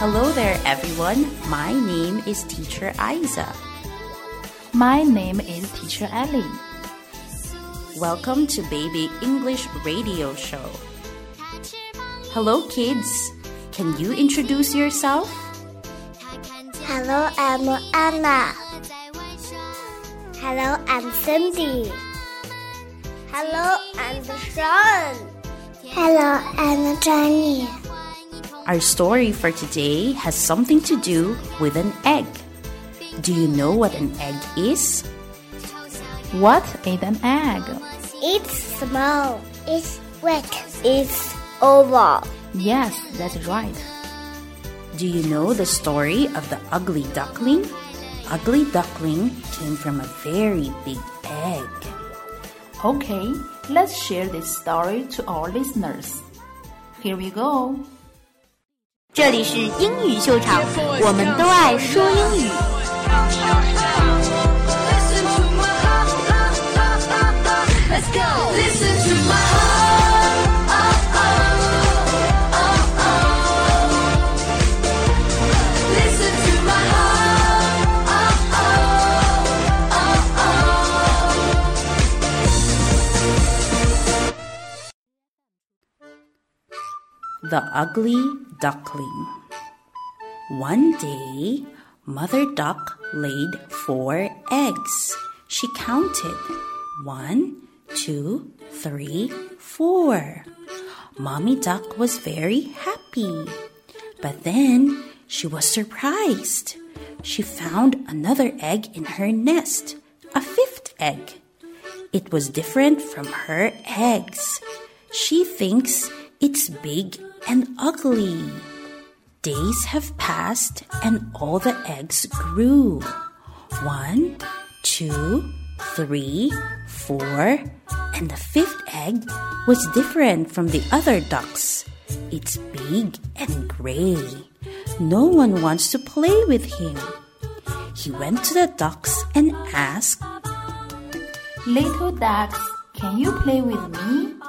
Hello there, everyone. My name is Teacher Aizza. My name is Teacher Ellie. Welcome to Baby English Radio Show. Hello, kids. Can you introduce yourself? Hello, I'm Anna. Hello, I'm Cindy. Hello, I'm Sean. Hello, I'm Johnny. Our story for today has something to do with an egg. Do you know what an egg is? What is an egg? It's small. It's wet. It's oval. Yes, that's right. Do you know the story of the ugly duckling? Ugly duckling came from a very big egg. Okay, let's share this story to our listeners. Here we go. 这里是英语秀场，我们都爱说英语。Let's go. Listen to my heart. Oh, oh, oh, oh. Listen to my heart. Oh, oh, oh, oh. The Ugly Duckling. One day, Mother Duck laid four eggs. She counted one, two, three, four. Mommy Duck was very happy. But then she was surprised. She found another egg in her nest, a fifth egg. It was different from her eggs. She thinks it's big and ugly. Days have passed and all the eggs grew. One, two, three, four, and the fifth egg was different from the other ducks. It's big and gray. No one wants to play with him. He went to the ducks and asked, Little ducks, can you play with me?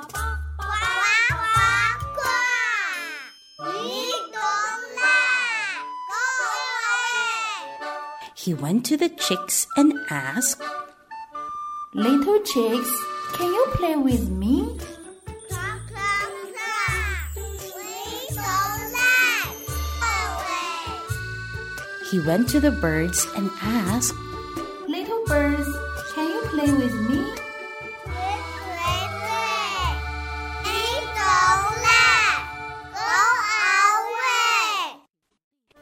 He went to the chicks and asked, Little chicks, can you play with me? He went to the birds and asked, Little birds, can you play with me?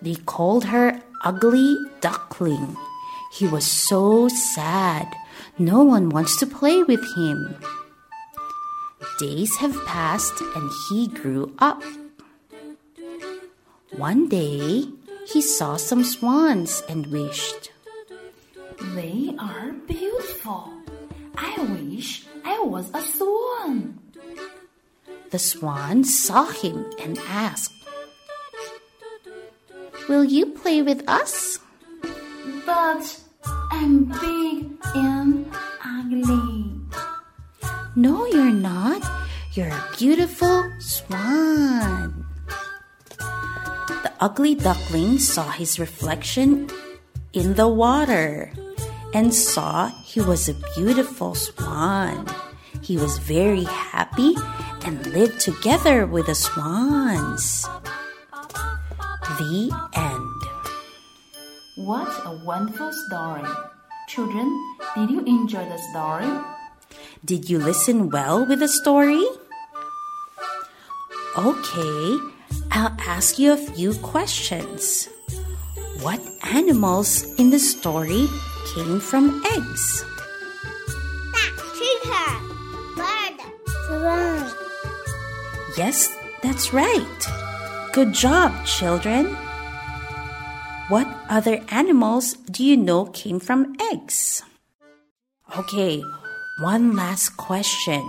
They called her Ugly Duckling. He was so sad. No one wants to play with him. Days have passed and he grew up. One day, he saw some swans and wished, They are beautiful. I wish I was a swan. The swan saw him and asked, Will you play with us? But I'm big and ugly. No, you're not. You're a beautiful swan. The ugly duckling saw his reflection in the water and saw he was a beautiful swan. He was very happy and lived together with the swans. The end. What a wonderful story. Children, did you enjoy the story? Did you listen well with the story? Okay, I'll ask you a few questions. What animals in the story came from eggs? Swan. Yes, that's right. Good job, children. What other animals do you know came from eggs? Okay, one last question.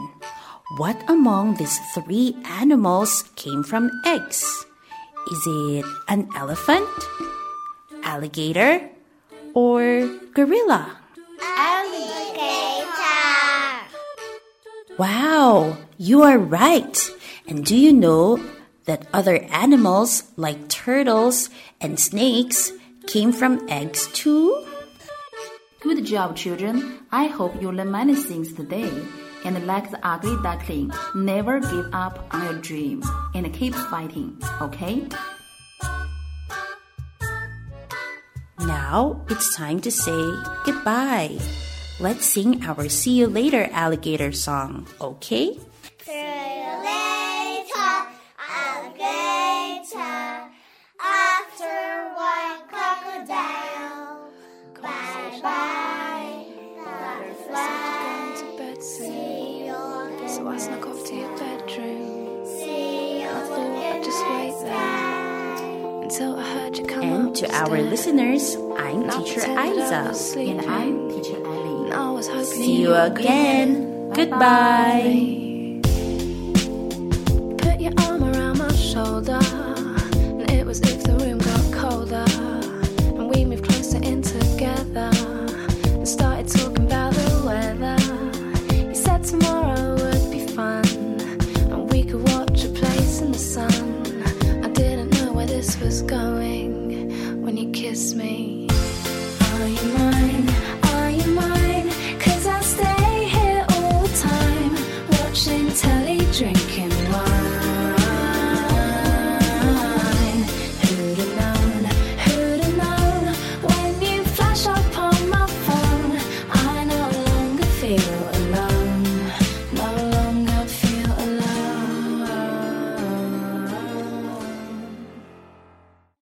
What among these three animals came from eggs? Is it an elephant, alligator, or gorilla? Alligator. Wow, you are right. And do you know that other animals like turtles and snakes came from eggs too? Good job, children. I hope you learn many things today. And like the ugly duckling, never give up on your dream and keep fighting, okay? Now it's time to say goodbye. Let's sing our See You Later alligator song, okay? I snuck off to your bedroom. I thought I'd just wait there until I heard you come And to our listeners, I'm And teacher pretended Aizza. And I'm teacher Ellie. And I was hoping See you again. Goodbye.